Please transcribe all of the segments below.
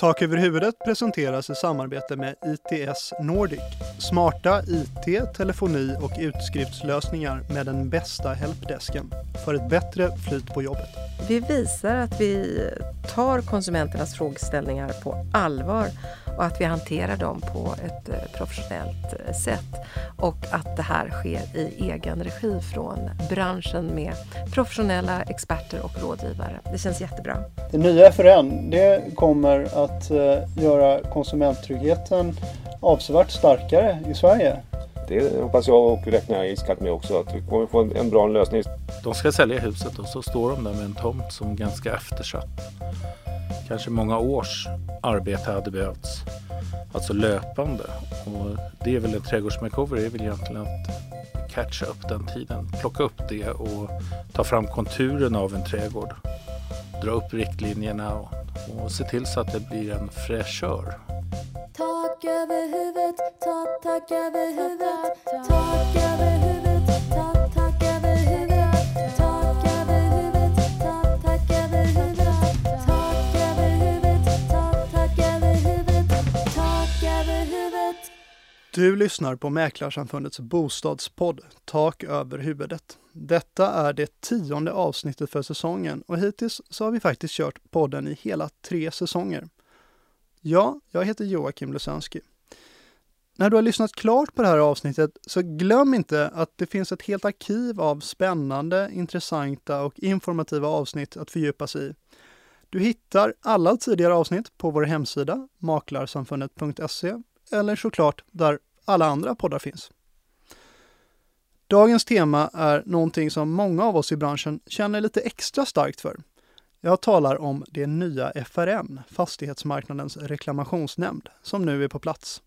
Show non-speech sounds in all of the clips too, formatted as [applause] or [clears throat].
Tak över huvudet presenteras i samarbete med ITS Nordic. Smarta IT, telefoni och utskriftslösningar med den bästa helpdesken för ett bättre flyt på jobbet. Vi visar att vi tar konsumenternas frågeställningar på allvar och att vi hanterar dem på ett eh, professionellt eh, sätt och att det här sker i egen regi från branschen med professionella experter och rådgivare. Det känns jättebra. Det nya FRN det kommer att eh, göra konsumenttryggheten avsevärt starkare i Sverige. Det hoppas jag och räknar iskallt med också att vi kommer få en, en bra lösning. De ska sälja huset och så står de där med en tomt som är ganska eftersatt. Kanske många års arbete hade behövts. Alltså löpande. Och det är väl en trädgårdsmakeover, det är väl egentligen att catcha upp den tiden. Plocka upp det och ta fram konturen av en trädgård. Dra upp riktlinjerna och, och se till så att det blir en fräschör. Tak över huvudet, tak, över huvudet, tak över huvudet, tak, tak över huvudet, tak över huvudet, tak, tak över huvudet, tak över huvudet, tak, tak över huvudet, tak över huvudet. Du lyssnar på Mäklarsamfundets bostadspodd Tak över huvudet. Detta är det tionde avsnittet för säsongen och hittills så har vi faktiskt kört podden i hela tre säsonger. Ja, jag heter Joakim Lusönski. När du har lyssnat klart på det här avsnittet så glöm inte att det finns ett helt arkiv av spännande, intressanta och informativa avsnitt att fördjupa sig i. Du hittar alla tidigare avsnitt på vår hemsida maklarsamfundet.se eller såklart där alla andra poddar finns. Dagens tema är någonting som många av oss i branschen känner lite extra starkt för. Jag talar om det nya FRN, Fastighetsmarknadens reklamationsnämnd, som nu är på plats.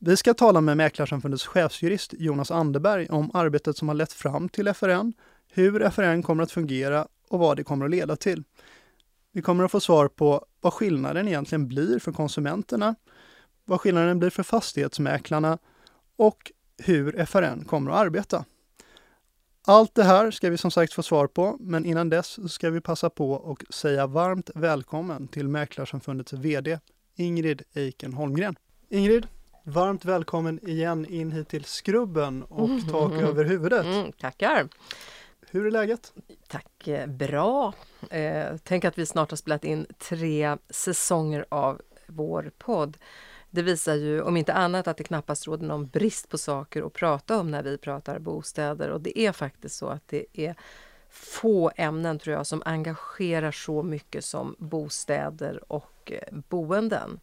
Vi ska tala med Mäklarsamfundets chefsjurist Jonas Anderberg om arbetet som har lett fram till FRN, hur FRN kommer att fungera och vad det kommer att leda till. Vi kommer att få svar på vad skillnaden egentligen blir för konsumenterna, vad skillnaden blir för fastighetsmäklarna och hur FRN kommer att arbeta. Allt det här ska vi som sagt få svar på, men innan dess ska vi passa på och säga varmt välkommen till Mäklarsamfundets VD Ingrid Eiken Holmgren. Ingrid, varmt välkommen igen in hit till Skrubben och tak över huvudet. Mm, tackar! Hur är läget? Tack, eh, bra! Eh, tänk att vi snart har spelat in tre säsonger av vår podd. Det visar ju om inte annat att det knappast råder någon brist på saker att prata om när vi pratar bostäder och det är faktiskt så att det är få ämnen tror jag som engagerar så mycket som bostäder och eh, boenden.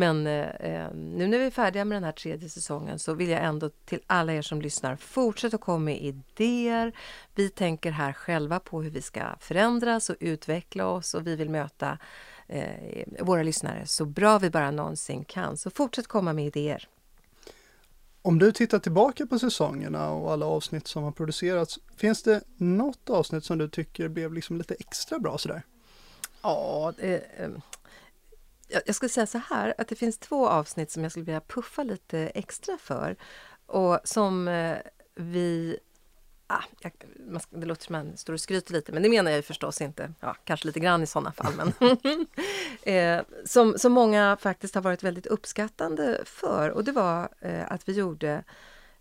Men eh, nu när vi är färdiga med den här tredje säsongen så vill jag ändå till alla er som lyssnar fortsätta komma med idéer. Vi tänker här själva på hur vi ska förändras och utveckla oss och vi vill möta eh, våra lyssnare så bra vi bara någonsin kan. Så fortsätt komma med idéer. Om du tittar tillbaka på säsongerna och alla avsnitt som har producerats, finns det något avsnitt som du tycker blev liksom lite extra bra sådär? Ja, det, eh, jag skulle säga så här att det finns två avsnitt som jag skulle vilja puffa lite extra för och som eh, vi Ah, jag, det låter som man står och skryter lite, men det menar jag ju förstås inte. Ja, kanske lite grann i sådana fall, men [laughs] eh, som, som många faktiskt har varit väldigt uppskattande för. Och det var eh, att vi gjorde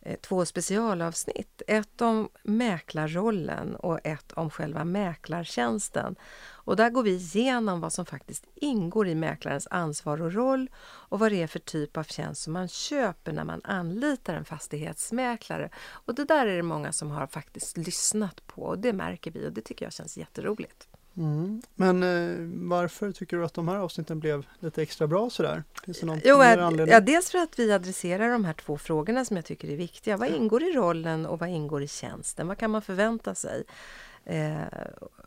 eh, två specialavsnitt. Ett om mäklarrollen och ett om själva mäklartjänsten. Och där går vi igenom vad som faktiskt ingår i mäklarens ansvar och roll och vad det är för typ av tjänst som man köper när man anlitar en fastighetsmäklare. Och det där är det många som har faktiskt lyssnat på och det märker vi och det tycker jag känns jätteroligt. Mm. Men eh, varför tycker du att de här avsnitten blev lite extra bra sådär? Finns det någon Jo, eh, anledning? ja, dels för att vi adresserar de här två frågorna som jag tycker är viktiga. Vad ingår i rollen och vad ingår i tjänsten? Vad kan man förvänta sig? Eh,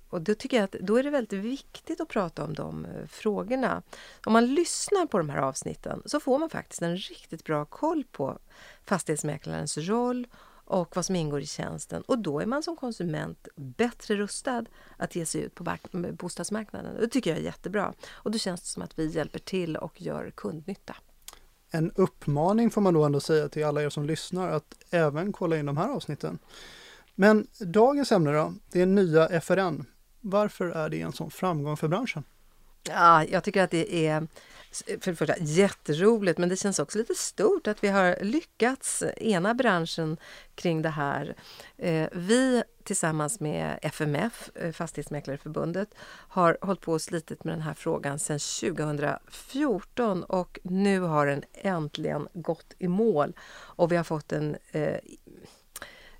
och då tycker jag att då är det väldigt viktigt att prata om de eh, frågorna. Om man lyssnar på de här avsnitten så får man faktiskt en riktigt bra koll på fastighetsmäklarens roll och vad som ingår i tjänsten. Och då är man som konsument bättre rustad att ge sig ut på bostadsmarknaden. Det tycker jag är jättebra. Och då känns det som att vi hjälper till och gör kundnytta. En uppmaning får man då ändå säga till alla er som lyssnar att även kolla in de här avsnitten. Men dagens ämne då, det är nya FRN. Varför är det en sån framgång för branschen? Ja, jag tycker att det är för det första jätteroligt men det känns också lite stort att vi har lyckats ena branschen kring det här. Eh, vi tillsammans med FMF, eh, Fastighetsmäklareförbundet, har hållit på och slitit med den här frågan sedan 2014 och nu har den äntligen gått i mål och vi har fått en eh,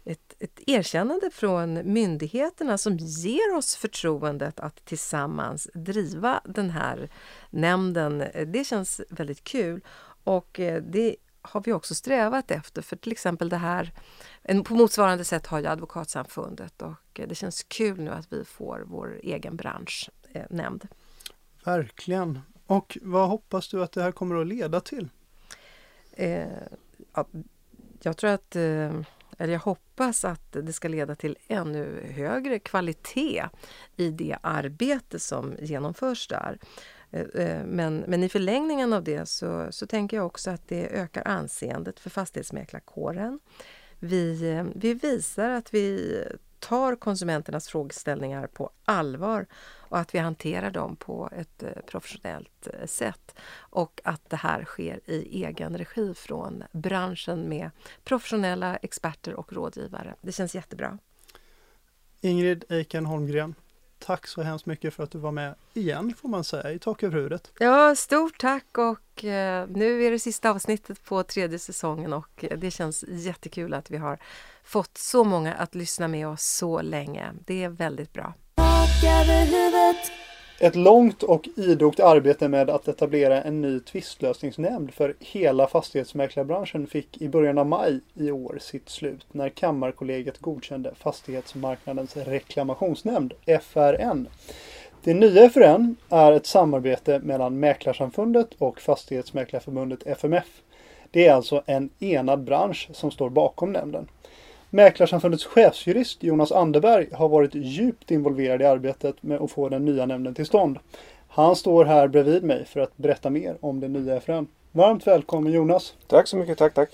ett, ett erkännande från myndigheterna som ger oss förtroendet att tillsammans driva den här nämnden. Det känns väldigt kul och eh, det har vi också strävat efter. För till exempel det här, på motsvarande sätt har ju Advokatsamfundet och eh, det känns kul nu att vi får vår egen branschnämnd. Verkligen. Och vad hoppas du att det här kommer att leda till? Eh, ja, jag tror att, eh, eller jag hoppas att det ska leda till ännu högre kvalitet i det arbete som genomförs där. Eh, eh, men, men i förlängningen av det så, så tänker jag också att det ökar anseendet för fastighetsmäklarkåren. Vi, eh, vi visar att vi tar konsumenternas frågeställningar på allvar och att vi hanterar dem på ett eh, professionellt eh, sätt och att det här sker i egen regi från branschen med professionella experter och rådgivare. Det känns jättebra. Ingrid Eiken Holmgren, tack så hemskt mycket för att du var med igen får man säga i Tak över huvudet. Ja, stort tack och Eh, nu är det sista avsnittet på tredje säsongen och eh, det känns jättekul att vi har fått så många att lyssna med oss så länge. Det är väldigt bra. Ett långt och idogt arbete med att etablera en ny tvistlösningsnämnd för hela fastighetsmäklarbranschen fick i början av maj i år sitt slut när Kammarkollegiet godkände Fastighetsmarknadens reklamationsnämnd, FRN. Det nya FRN är ett samarbete mellan Mäklarsamfundet och Fastighetsmäklarförbundet FMF. Det är alltså en enad bransch som står bakom nämnden. Mäklarsamfundets chefsjurist Jonas Anderberg har varit djupt involverad i arbetet med att få den nya nämnden till stånd. Han står här bredvid mig för att berätta mer om det nya FRN. Varmt välkommen Jonas! Tack så mycket, tack tack.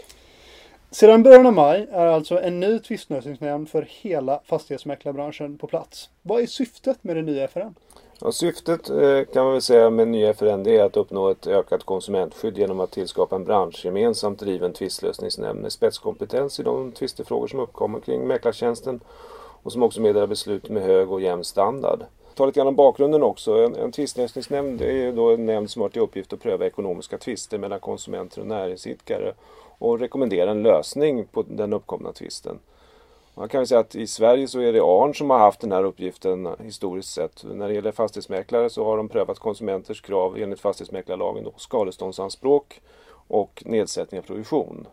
Sedan början av maj är alltså en ny tvistlösningsnämnd för hela fastighetsmäklarbranschen på plats. Vad är syftet med det nya FRN? Ja, syftet eh, kan man väl säga med nya FRN är att uppnå ett ökat konsumentskydd genom att tillskapa en branschgemensamt driven tvistlösningsnämnd med spetskompetens i de tvistefrågor som uppkommer kring mäklartjänsten och som också meddelar beslut med hög och jämn standard. Ta lite grann om bakgrunden också. En, en tvistlösningsnämnd är ju då en nämnd som har till uppgift att pröva ekonomiska tvister mellan konsumenter och näringsidkare och rekommendera en lösning på den uppkomna tvisten. Man kan väl säga att i Sverige så är det ARN som har haft den här uppgiften historiskt sett. När det gäller fastighetsmäklare så har de prövat konsumenters krav enligt fastighetsmäklarlagen då, skadeståndsanspråk och nedsättning av provision.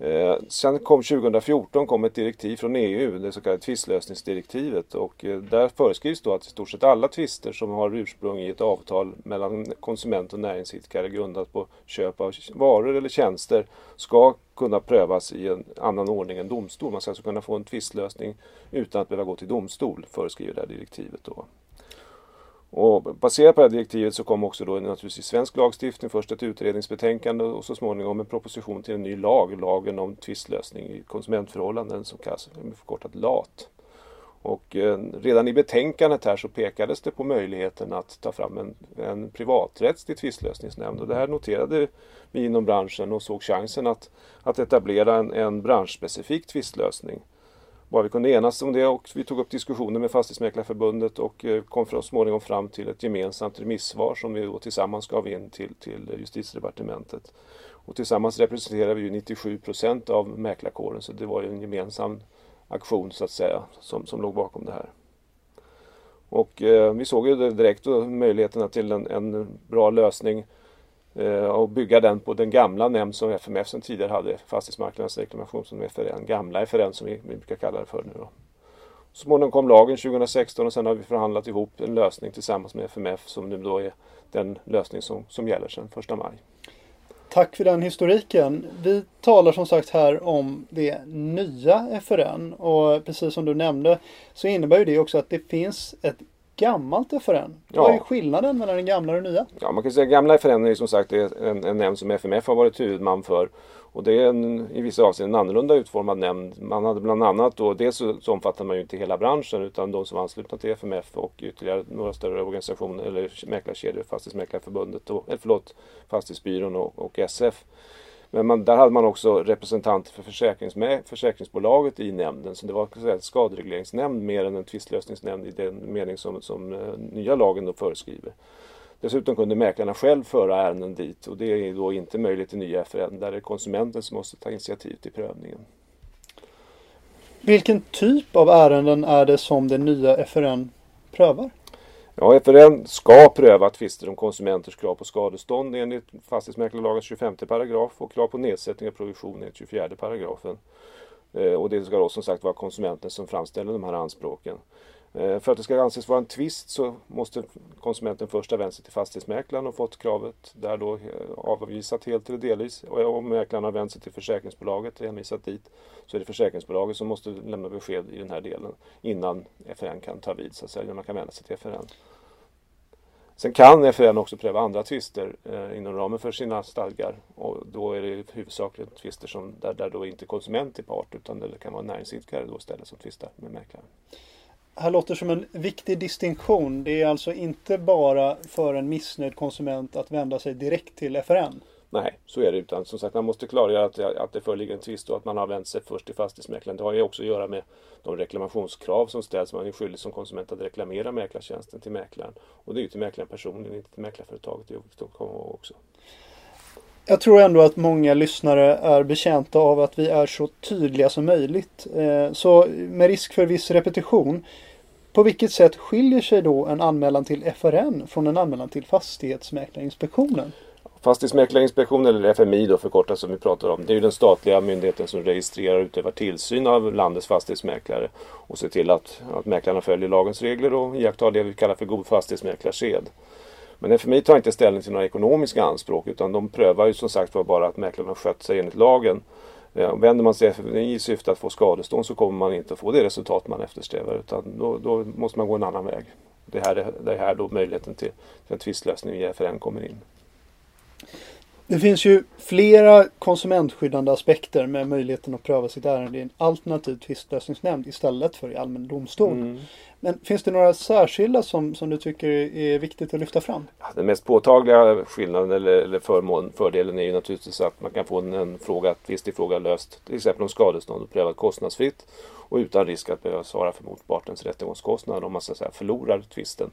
Eh, sen kom 2014 kom ett direktiv från EU, det så kallade tvistlösningsdirektivet och eh, där föreskrivs då att i stort sett alla tvister som har ursprung i ett avtal mellan konsument och näringsidkare grundat på köp av varor eller tjänster ska kunna prövas i en annan ordning än domstol. Man ska alltså kunna få en tvistlösning utan att behöva gå till domstol, föreskriver det här direktivet. Då. Och baserat på det här direktivet så kom också då naturligtvis i svensk lagstiftning först ett utredningsbetänkande och så småningom en proposition till en ny lag, lagen om tvistlösning i konsumentförhållanden som kallas förkortat LAT. Och eh, redan i betänkandet här så pekades det på möjligheten att ta fram en, en privaträttslig tvistlösningsnämnd och det här noterade vi inom branschen och såg chansen att, att etablera en, en branschspecifik tvistlösning. Bara vi kunde enas om det och vi tog upp diskussioner med Fastighetsmäklarförbundet och eh, kom så småningom fram till ett gemensamt remissvar som vi då tillsammans gav in till, till Justitiedepartementet. Och tillsammans representerar vi ju 97 procent av mäklarkåren så det var ju en gemensam aktion så att säga som, som låg bakom det här. Och eh, vi såg ju direkt då möjligheterna till en, en bra lösning eh, Eh, och bygga den på den gamla nämnd som FMF sen tidigare hade, Fastighetsmarknadens reklamation som FRN, gamla FRN som vi, vi brukar kalla det för nu då. Så småningom kom lagen 2016 och sen har vi förhandlat ihop en lösning tillsammans med FMF som nu då är den lösning som, som gäller sedan 1 maj. Tack för den historiken. Vi talar som sagt här om det nya FRN och precis som du nämnde så innebär ju det också att det finns ett gammalt FRN. Ja. Vad är skillnaden mellan den gamla och den nya? Ja, man kan säga att gamla FRN är som sagt en, en nämnd som FMF har varit huvudman för. Och det är en, i vissa avseenden en annorlunda utformad nämnd. Man hade bland annat då, dels så, så omfattar man ju inte hela branschen utan de som var anslutna till FMF och ytterligare några större organisationer eller mäklarkedjor, Fastighetsmäklarförbundet, och, eller förlåt, Fastighetsbyrån och, och SF. Men man, där hade man också representanter för försäkringsbolaget i nämnden. Så det var en skaderegleringsnämnd mer än en tvistlösningsnämnd i den mening som, som eh, nya lagen då föreskriver. Dessutom kunde mäklarna själv föra ärenden dit och det är då inte möjligt i nya FRN där det är konsumenten som måste ta initiativ till prövningen. Vilken typ av ärenden är det som den nya FRN prövar? Ja, FRN ska pröva tvister om konsumenters krav på skadestånd enligt fastighetsmäklarlagens 25 paragraf och krav på nedsättning av provision enligt 24 paragrafen. Eh, och det ska då som sagt vara konsumenten som framställer de här anspråken. Eh, för att det ska anses vara en tvist så måste konsumenten först ha vänt sig till fastighetsmäklaren och fått kravet där då eh, avvisat helt eller delvis. Och om mäklaren har vänt sig till försäkringsbolaget och hänvisat dit så är det försäkringsbolaget som måste lämna besked i den här delen innan FRN kan ta vid, så att säga, innan man kan vända sig till FRN. Sen kan FRN också pröva andra tvister eh, inom ramen för sina stadgar och då är det huvudsakligen tvister som, där, där då inte konsument är part utan det kan vara näringsidkare då istället som tvistar med mäklaren. Här låter som en viktig distinktion. Det är alltså inte bara för en missnöjd konsument att vända sig direkt till FRN. Nej, så är det utan som sagt man måste klargöra att, det- att det föreligger en tvist och att man har vänt sig först till fastighetsmäklaren. Det har ju också att göra med de reklamationskrav som ställs. Man är skyldig som konsument att reklamera mäklartjänsten till mäklaren. Och det är ju till mäklaren personligen, inte till mäklarföretaget. Det är viktigt att komma ihåg också. Jag tror ändå att många lyssnare är betjänta av att vi är så tydliga som möjligt. Eh, så med risk för viss repetition. På vilket sätt skiljer sig då en anmälan till FRN från en anmälan till Fastighetsmäklarinspektionen? Fastighetsmäklarinspektionen, eller FMI då förkortat som vi pratar om, det är ju den statliga myndigheten som registrerar och utövar tillsyn av landets fastighetsmäklare och ser till att, att mäklarna följer lagens regler och iakttar det vi kallar för god fastighetsmäklarsed. Men FMI tar inte ställning till några ekonomiska anspråk utan de prövar ju som sagt var bara att mäklarna skött sig enligt lagen. Eh, vänder man sig till FMI i syfte att få skadestånd så kommer man inte att få det resultat man eftersträvar utan då, då måste man gå en annan väg. Det är här, det är här då möjligheten till, till en tvistlösning via FRN kommer in. Det finns ju flera konsumentskyddande aspekter med möjligheten att pröva sitt ärende i en alternativ tvistlösningsnämnd istället för i allmän domstol. Mm. Men finns det några särskilda som, som du tycker är viktigt att lyfta fram? Ja, Den mest påtagliga skillnaden eller, eller förmån, fördelen är ju naturligtvis att man kan få en, en fråga, tvistig fråga löst, till exempel om skadestånd och prövat kostnadsfritt och utan risk att behöva svara för motpartens rättegångskostnader om man så att säga förlorar tvisten.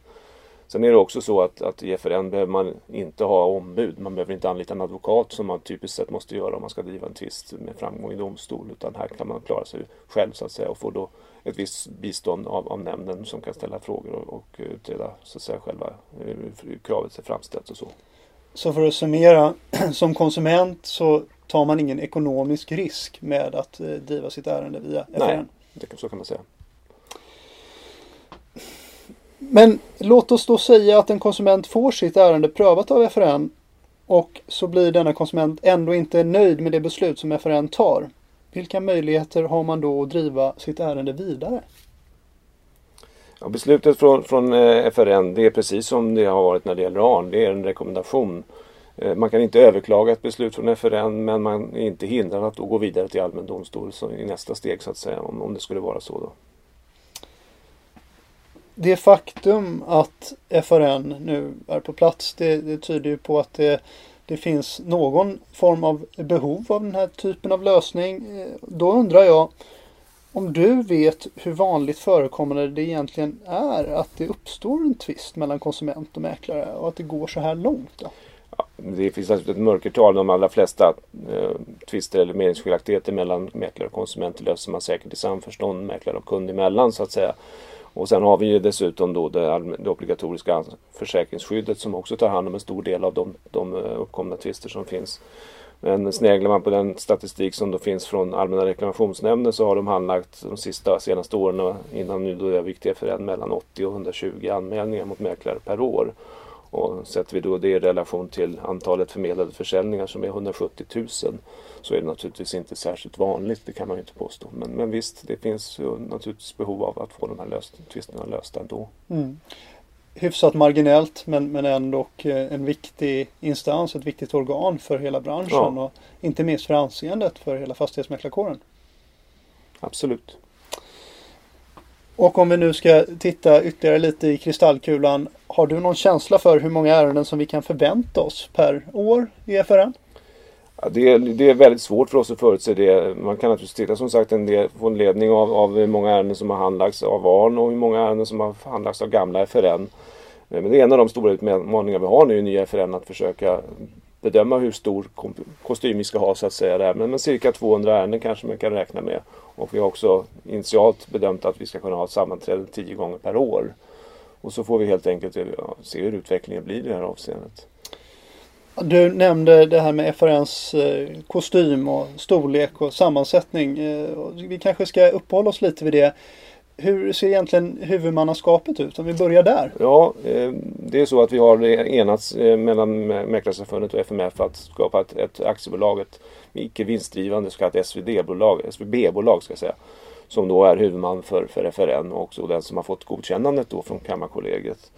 Sen är det också så att, att i FRN behöver man inte ha ombud. Man behöver inte anlita en advokat som man typiskt sett måste göra om man ska driva en tvist med framgång i domstol. Utan här kan man klara sig själv så att säga och få då ett visst bistånd av, av nämnden som kan ställa frågor och, och utreda så att säga själva eh, hur kravet är framställt och så. Så för att summera, [clears throat] som konsument så tar man ingen ekonomisk risk med att eh, driva sitt ärende via Nej. FRN. Det, så kan man säga. Men låt oss då säga att en konsument får sitt ärende prövat av FRN och så blir denna konsument ändå inte nöjd med det beslut som FRN tar. Vilka möjligheter har man då att driva sitt ärende vidare? Ja, beslutet från, från eh, FRN det är precis som det har varit när det gäller ARN. Det är en rekommendation. Eh, man kan inte överklaga ett beslut från FRN men man är inte hindrad att då gå vidare till allmän domstol i nästa steg så att säga om, om det skulle vara så då. Det faktum att FRN nu är på plats det, det tyder ju på att det, det finns någon form av behov av den här typen av lösning. Eh, då undrar jag om du vet hur vanligt förekommande det egentligen är att det uppstår en tvist mellan konsument och mäklare och att det går så här långt. Då? Ja, det finns naturligtvis ett mörkertal. De allra flesta eh, tvister eller meningsskiljaktigheter mellan mäklare och konsument löser man säkert i samförstånd mäklare och kund emellan så att säga. Och sen har vi ju dessutom då det, det obligatoriska försäkringsskyddet som också tar hand om en stor del av de, de eh, uppkomna tvister som finns. Men sneglar man på den statistik som då finns från Allmänna reklamationsnämnden så har de handlagt de sista senaste åren och innan nu då är viktiga FRN mellan 80 och 120 anmälningar mot mäklare per år. Och sätter vi då det i relation till antalet förmedlade försäljningar som är 170 000 så är det naturligtvis inte särskilt vanligt, det kan man ju inte påstå. Men, men visst, det finns naturligtvis behov av att få de här löst, tvisterna lösta ändå. Mm. hyfsat marginellt men, men ändå en viktig instans, ett viktigt organ för hela branschen Ja. och inte minst för anseendet för hela fastighetsmäklarkåren. Absolut. Och om vi nu ska titta ytterligare lite i kristallkulan. Har du någon känsla för hur många ärenden som vi kan förvänta oss per år i FRN? Ja, det, är, det är väldigt svårt för oss att förutse det. Man kan naturligtvis titta som sagt en del, få en ledning av, av hur många ärenden som har handlagts av ARN och hur många ärenden som har handlagts av gamla FRN. Eh, men det är en av de stora utmaningar vi har nu i nya FRN att försöka bedöma hur stor kostym vi ska ha så att säga där. Men, men cirka 200 ärenden kanske man kan räkna med. Och vi har också initialt bedömt att vi ska kunna ha ett sammanträde 10 gånger per år. Och så får vi helt enkelt eh, se hur utvecklingen blir i det här avseendet. Du nämnde det här med FRNs eh, kostym och storlek och sammansättning. Eh, vi kanske ska uppehålla oss lite vid det. Hur ser egentligen huvudmannaskapet ut? Om vi börjar där. Ja, eh, det är så att vi har enats eh, mellan Mäklarsamfundet och FMF att skapa ett, ett aktiebolag, ett icke vinstdrivande så kallat SVD-bolag, SVB-bolag ska jag säga. Som då är huvudman för, för FRN och också den som har fått godkännandet då från Kammarkollegiet.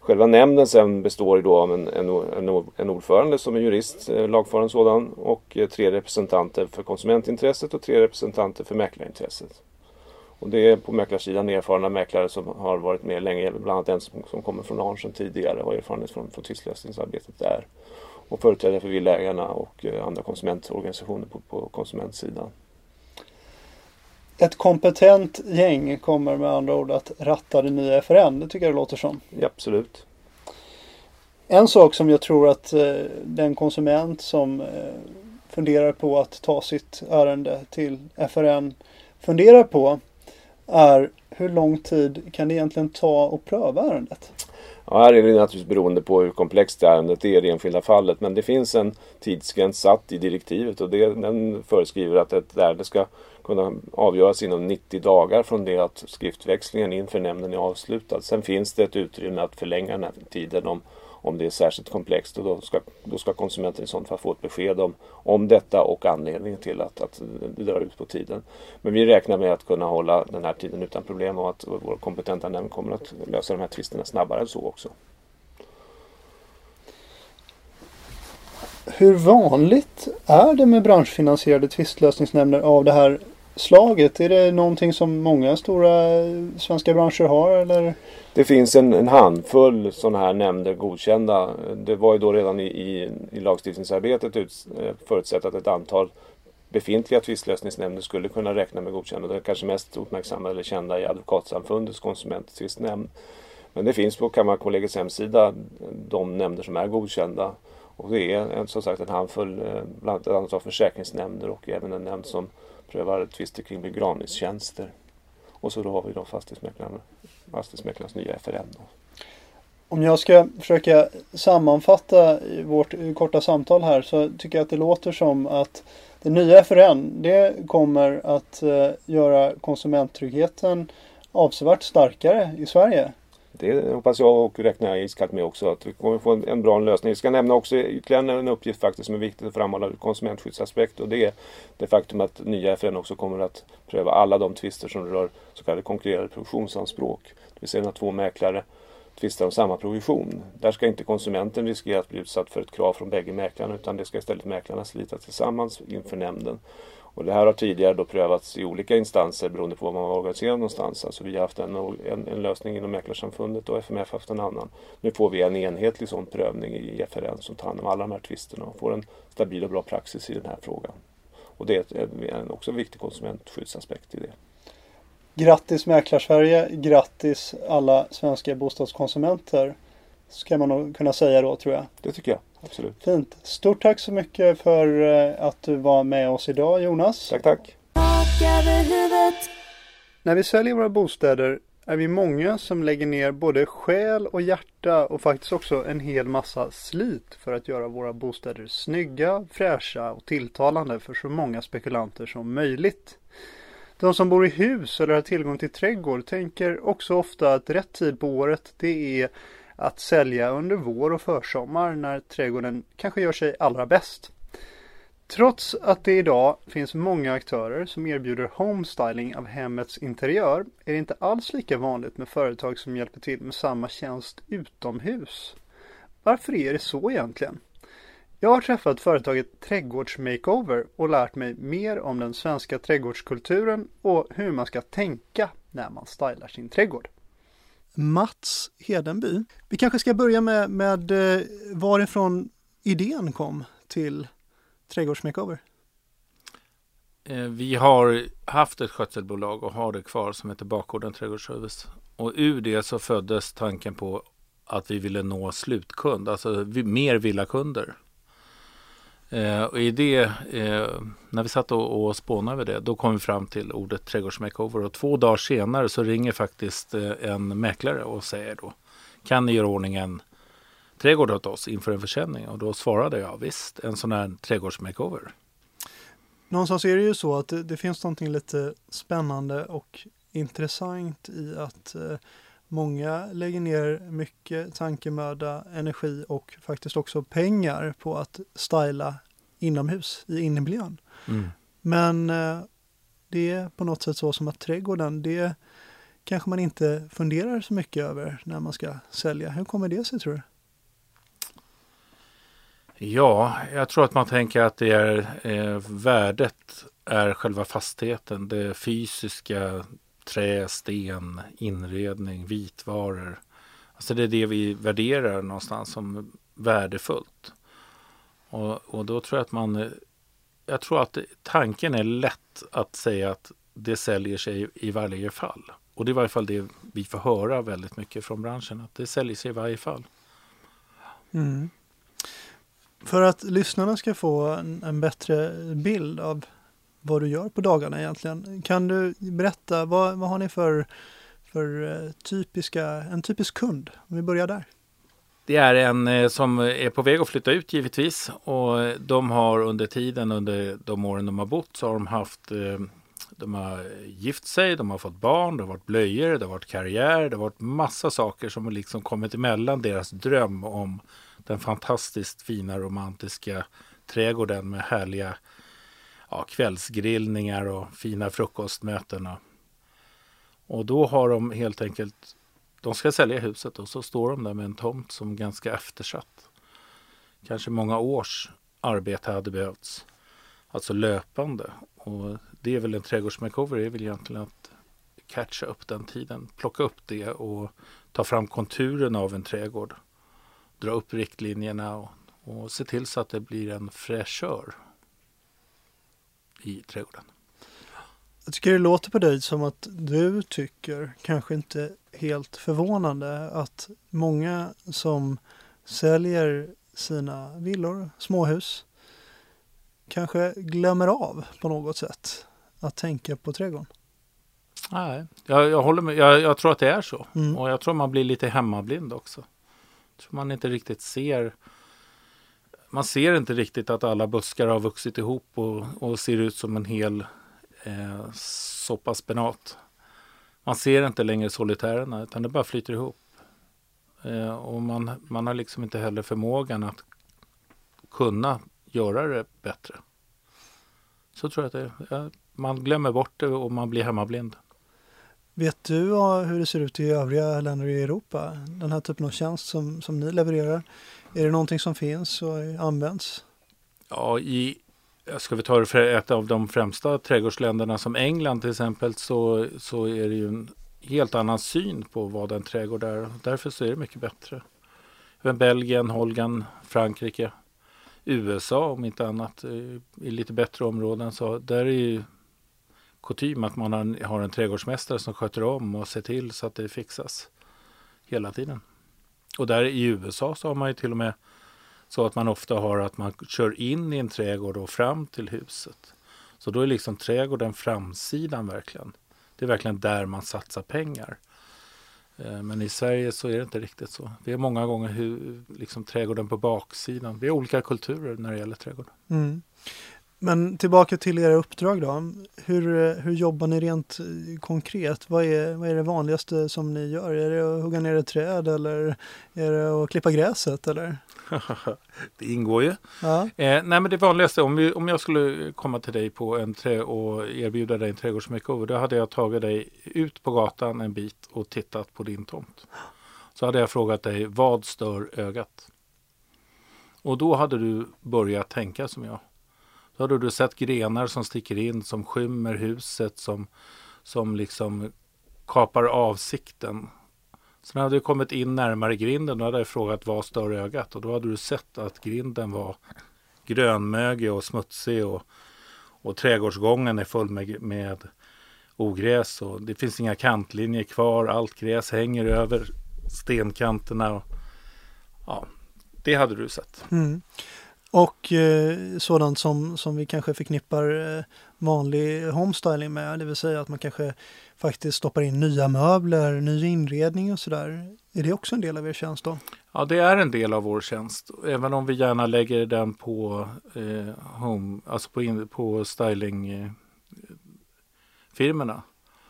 Själva nämnden sen består ju då av en, en, en, ordförande som är jurist, eh, lagfaren sådan, och tre representanter för konsumentintresset och tre representanter för mäklarintresset. Och det är på mäklarsidan erfarna mäklare som har varit med länge, bland annat en som, som kommer från Arn sedan tidigare och har erfarenhet från, från tvistlösningsarbetet där. Och företrädare för villaägarna och eh, andra konsumentorganisationer på, på konsumentsidan. Ett kompetent gäng kommer med andra ord att ratta det nya FRN. Det tycker jag det låter som. Ja, absolut. En sak som jag tror att eh, den konsument som eh, funderar på att ta sitt ärende till FRN funderar på är hur lång tid kan det egentligen ta att pröva ärendet? Ja, här är det naturligtvis beroende på hur komplext ärendet är i det enskilda fallet. Men det finns en tidsgräns satt i direktivet och det, den föreskriver att ett ärende ska kunna avgöras inom 90 dagar från det att skriftväxlingen inför nämnden är avslutad. Sen finns det ett utrymme att förlänga den här tiden om, om det är särskilt komplext och då ska, då ska konsumenten i sånt fall få ett besked om, om detta och anledningen till att, att det drar ut på tiden. Men vi räknar med att kunna hålla den här tiden utan problem och att vår kompetenta nämnd kommer att lösa de här tvisterna snabbare än så också. Hur vanligt är det med branschfinansierade tvistlösningsnämnder av det här slaget? Är det någonting som många stora svenska branscher har eller? Det finns en, en handfull sådana här nämnder godkända. Det var ju då redan i, i, i lagstiftningsarbetet ut, eh, förutsatt att ett antal befintliga tvistlösningsnämnder skulle kunna räkna med godkännande. Det kanske mest uppmärksammade eller kända är Advokatsamfundets konsumenttvistnämnd. Men det finns på Kammarkollegiets hemsida de nämnder som är godkända. Och det är eh, som sagt en handfull, eh, bland annat ett antal försäkringsnämnder och även en nämnd som prövar tvister kring begravningstjänster. Och så då har vi då fastighetsmäklarna, fastighetsmäklarnas nya FRN. Då. Om jag ska försöka sammanfatta vårt korta samtal här så tycker jag att det låter som att det nya FRN det kommer att eh, göra konsumenttryggheten avsevärt starkare i Sverige. Det hoppas jag och räknar jag iskallt med också att vi kommer få en, en bra lösning. Jag ska nämna också ytterligare en uppgift faktiskt som är viktig att framhålla ur konsumentskyddsaspekt och det är det faktum att nya FN också kommer att pröva alla de tvister som rör så kallade konkurrerande provisionsanspråk. Det vill säga när två mäklare tvistar om samma provision. Där ska inte konsumenten riskera att bli utsatt för ett krav från bägge mäklarna utan det ska istället mäklarna slita tillsammans inför nämnden. Och det här har tidigare då prövats i olika instanser beroende på var man var organiserad någonstans. Alltså vi har haft en, en, en lösning inom Mäklarsamfundet och FMF har haft en annan. Nu får vi en enhetlig sån prövning i FRN som tar hand om alla de här tvisterna och får en stabil och bra praxis i den här frågan. Och det är en, också en viktig konsumentskyddsaspekt i det. Grattis Mäklarsverige, grattis alla svenska bostadskonsumenter. Ska man nog kunna säga då tror jag. Det tycker jag, absolut. Fint. Stort tack så mycket för eh, att du var med oss idag Jonas. Tack, tack. När vi säljer våra bostäder är vi många som lägger ner både själ och hjärta och faktiskt också en hel massa slit för att göra våra bostäder snygga, fräscha och tilltalande för så många spekulanter som möjligt. De som bor i hus eller har tillgång till trädgård tänker också ofta att rätt tid på året det är att sälja under vår och försommar när trädgården kanske gör sig allra bäst. Trots att det idag finns många aktörer som erbjuder homestyling av hemmets interiör är det inte alls lika vanligt med företag som hjälper till med samma tjänst utomhus. Varför är det så egentligen? Jag har träffat företaget Trädgårdsmakeover och lärt mig mer om den svenska trädgårdskulturen och hur man ska tänka när man stylar sin trädgård. Mats Hedenby. Vi kanske ska börja med, med eh, varifrån idén kom till Trädgårdsmakeover. Eh, vi har haft ett skötselbolag och har det kvar som heter Bakgården Trädgårdsservice. Och ur det så föddes tanken på att vi ville nå slutkund, alltså mer villakunder. Eh, och i det, eh, när vi satt och, och spånade över det, då kom vi fram till ordet trädgårdsmakeover. Och två dagar senare så ringer faktiskt eh, en mäklare och säger då, kan ni göra ordning en trädgård åt oss inför en försäljning? Och då svarade jag, visst, en sån här trädgårdsmakeover. Någonstans är det ju så att det, det finns någonting lite spännande och intressant i att eh, många lägger ner mycket tankemöda, energi och faktiskt också pengar på att styla inomhus i innemiljön. Men eh, det är på något sätt så som att trädgården, det kanske man inte funderar så mycket över när man ska sälja. Hur kommer det sig tror du? Ja, jag tror att man tänker att det är eh, värdet är själva fastigheten. Det fysiska, trä, sten, inredning, vitvaror. Alltså det är det vi värderar någonstans som värdefullt. Och, och då tror jag att man, jag tror att tanken är lätt att säga att det säljer sig i varje fall. Och det är i varje fall det vi får höra väldigt mycket från branschen, att det säljer sig i varje fall. Mm. För att lyssnarna ska få en, en bättre bild av vad du gör på dagarna egentligen. Kan du berätta, vad, vad har ni för, för eh, typiska, en typisk kund? Om vi börjar där. Det är en eh, som är på väg att flytta ut givetvis och de har under tiden, under de åren de har bott, så har de haft eh, de har gift sig, de har fått barn, det har varit blöjor, det har varit karriär, det har varit massa saker som har liksom kommit emellan deras dröm om den fantastiskt fina romantiska trädgården med härliga ja, kvällsgrillningar och fina frukostmöten. Och, och då har de helt enkelt de ska sälja huset och så står de där med en tomt som är ganska eftersatt. Kanske många års arbete hade behövts. Alltså löpande. Och det är väl en trädgårdsmakeover det är väl egentligen att catcha upp den tiden. Plocka upp det och ta fram konturen av en trädgård. Dra upp riktlinjerna och, och se till så att det blir en fräschör i trädgården. Jag tycker det låter på dig som att du tycker, kanske inte helt förvånande, att många som säljer sina villor, småhus, kanske glömmer av på något sätt att tänka på trädgården. Nej, jag, jag, håller med. Jag, jag tror att det är så. Mm. Och jag tror man blir lite hemmablind också. Jag tror man inte riktigt ser man ser inte riktigt att alla buskar har vuxit ihop och, och ser ut som en hel eh, soppa spenat. Man ser inte längre solitärerna utan det bara flyter ihop. Eh, och man, man har liksom inte heller förmågan att kunna göra det bättre. Så tror jag att det är. Man glömmer bort det och man blir hemmablind. Vet du ah, hur det ser ut i övriga länder i Europa? Den här typen av tjänst som, som ni levererar. Är det någonting som finns och används? Ja, i, ska vi ta det för ett av de främsta trädgårdsländerna som England till exempel så, så är det ju en helt annan syn på vad en trädgård är. Därför så är det mycket bättre. Även Belgien, Holland, Frankrike, USA om inte annat eh, i lite bättre områden. Så där är ju kutym att man har, har en trädgårdsmästare som sköter om och ser till så att det fixas hela tiden. Och där i USA så har man ju till och med så att man ofta har att man kör in i en trädgård och fram till huset. Så då är liksom trädgården framsidan verkligen. Det är verkligen där man satsar pengar. Eh, men i Sverige så är det inte riktigt så. Vi är många gånger hur, liksom trädgården på baksidan. Vi har olika kulturer när det gäller trädgård. Mm. Men tillbaka till era uppdrag då. Hur, hur jobbar ni rent konkret? Vad är, vad är det vanligaste som ni gör? Är det att hugga ner ett träd eller är det att klippa gräset eller? [laughs] det ingår ju. Ja. Eh, nej men det vanligaste, om, vi, om jag skulle komma till dig på en trä och erbjuda dig en trädgårdsmakeover, då hade jag tagit dig ut på gatan en bit och tittat på din tomt. Så hade jag frågat dig, vad stör ögat? Och då hade du börjat tänka som jag. Då hade du sett grenar som sticker in, som skymmer huset, som, som liksom kapar avsikten. Sen hade du kommit in närmare grinden, då hade jag frågat vad stör ögat? Och då hade du sett att grinden var grönmögig och smutsig och, och trädgårdsgången är full med, med ogräs och det finns inga kantlinjer kvar. Allt gräs hänger över stenkanterna. Och, ja, det hade du sett. Mm. Och eh, sådant som, som vi kanske förknippar eh, vanlig homestyling med, det vill säga att man kanske faktiskt stoppar in nya möbler, ny inredning och sådär. Är det också en del av er tjänst då? Ja, det är en del av vår tjänst. Även om vi gärna lägger den på eh, home, alltså på, in, på styling eh.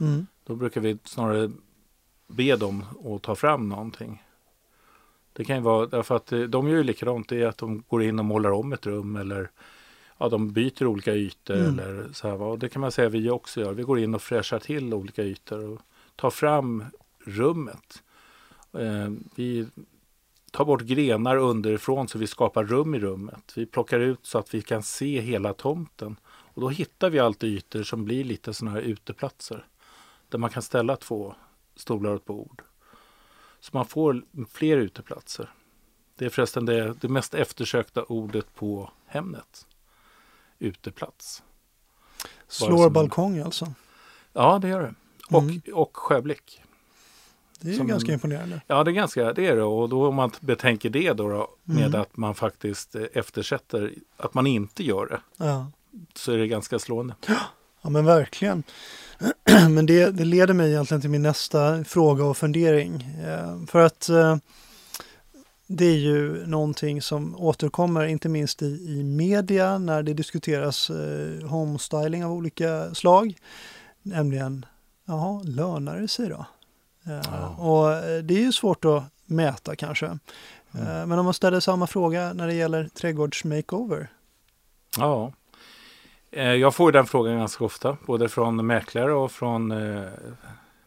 Mm. Då brukar vi snarare be dem att ta fram någonting. Det kan ju vara därför att eh, de gör ju likadant. Det är att de går in och målar om ett rum eller ja, de byter olika ytor. Mm. Eller så här, och det kan man säga vi också gör. Vi går in och fräschar till olika ytor och tar fram rummet. Eh, vi tar bort grenar underifrån så vi skapar rum i rummet. Vi plockar ut så att vi kan se hela tomten. Och då hittar vi alltid ytor som blir lite sådana här uteplatser. Där man kan ställa två stolar och ett bord. Så man får fler uteplatser. Det är förresten det, det mest eftersökta ordet på Hemnet. Uteplats. Slår balkong alltså. Ja, det gör det. Och, Mm. och sjöblick. Det är Som ganska en- imponerande. Ja, det är ganska det är det. Och då om man betänker det då, då med Mm. att man faktiskt eh, eftersätter att man inte gör det. Ja. Så är det ganska slående. Ja men verkligen. [clears throat] Men det, det leder mig egentligen till min nästa fråga och fundering. Eh, för att eh, det är ju någonting som återkommer inte minst i, i media när det diskuteras eh, homestyling av olika slag. Nämligen, jaha, lönar det sig då? Eh, Ja. Och eh, det är ju svårt att mäta kanske. Mm. Eh, Men om man ställer samma fråga när det gäller trädgårdsmakeover. Ja. Eh, jag får ju den frågan ganska ofta, både från mäklare och från, eh,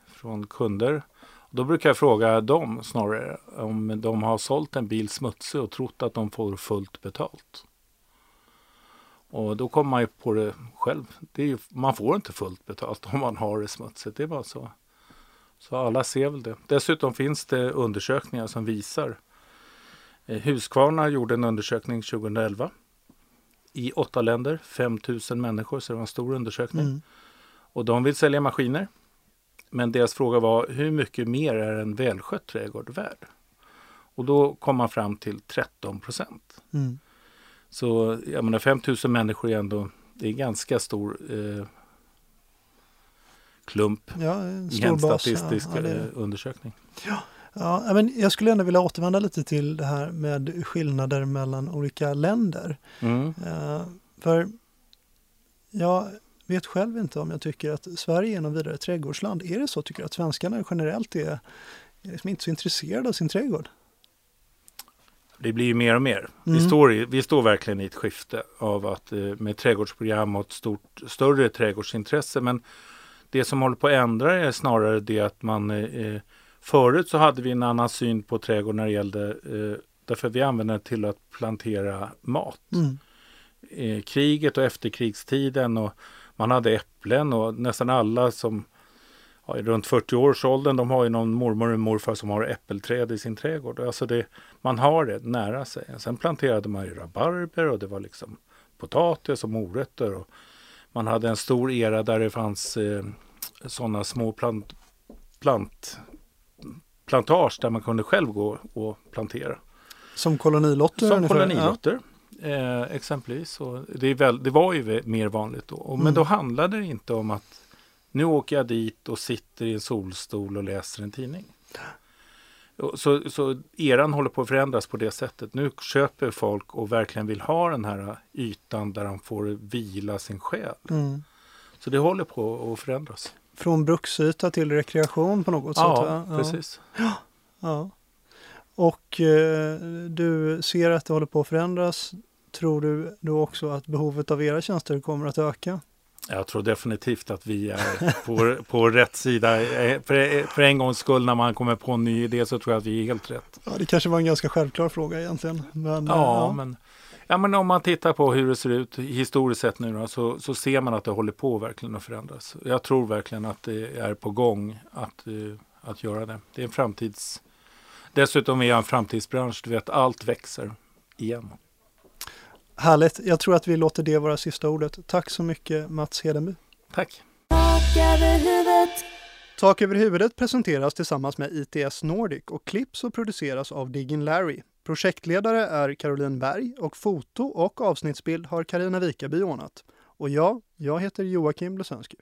från kunder. Då brukar jag fråga dem snarare om de har sålt en bil smutsig och trott att de får fullt betalt. Och då kommer man ju på det själv. Det är ju, man får inte fullt betalt [laughs] om man har det smutsigt. Det är bara så. Så alla ser väl det. Dessutom finns det undersökningar som visar. Eh, Husqvarna gjorde en undersökning 2011 i åtta länder, 5 000 människor, så det var en stor undersökning. Mm. Och de vill sälja maskiner. Men deras fråga var hur mycket mer är en välskött trädgård värd? Och då kom man fram till 13 procent. Mm. Så jag menar 5 000 människor är ändå, det är en ganska stor eh, klump Ja, en i en bas. statistisk ja, ja, det. eh, undersökning. Ja, men jag skulle ändå vilja återvända lite till det här med skillnader mellan olika länder. Mm. Eh, för jag vet själv inte om jag tycker att Sverige är någon vidare trädgårdsland. Är det så tycker du att svenskarna generellt är, liksom inte så intresserade av sin trädgård? Det blir ju mer och mer. Mm. Vi, står i, vi står verkligen i ett skifte av att eh, med trädgårdsprogram och ett stort, större trädgårdsintresse. Men det som håller på att ändra är snarare det att man eh, förut så hade vi en annan syn på trädgård när det gällde eh, därför vi använde det till att plantera mat. Mm. eh, kriget och efterkrigstiden och man hade äpplen och nästan alla som ja, är runt 40 års åldern de har ju någon mormor och morfar som har äppelträd i sin trädgård. Alltså det, man har det nära sig. Sen planterade man ju rabarber och det var liksom potatis och morötter. Och man hade en stor era där det fanns eh, sådana små plant, plant, plantage där man kunde själv gå och plantera. Som kolonilotter? Som ungefär? kolonilotter. Eh, exempelvis. Och det, väl, det var ju mer vanligt då. Och, Men Mm. då handlade det inte om att nu åker jag dit och sitter i en solstol och läser en tidning. Så, så eran håller på att förändras på det sättet. Nu köper folk och verkligen vill ha den här ytan där de får vila sin själ. Mm. Så det håller på att förändras. Från bruksyta till rekreation på något sätt? Ja, va? precis. Ja. Och eh, du ser att det håller på att förändras. Tror du då också att behovet av era tjänster kommer att öka? Jag tror definitivt att vi är på, på rätt sida. Eh, För, för en gångs skull när man kommer på en ny idé så tror jag att vi är helt rätt. Ja, det kanske var en ganska självklar fråga egentligen. Men, eh, Ja, men, ja, men om man tittar på hur det ser ut historiskt sett nu då, så, så ser man att det håller på verkligen att förändras. Jag tror verkligen att det är på gång att, eh, att göra det. Det är en framtids... Dessutom är jag en framtidsbransch. Du vet, allt växer igen. Härligt. Jag tror att vi låter det vara sista ordet. Tack så mycket Mats Hedenby. Tack! Tak över huvudet. Tak över huvudet presenteras tillsammans med ITS Nordic och klipps och produceras av Diggin Larry. Projektledare är Caroline Berg och foto och avsnittsbild har Karina Wikaby ordnat. Och jag, jag heter Joakim Blesensky.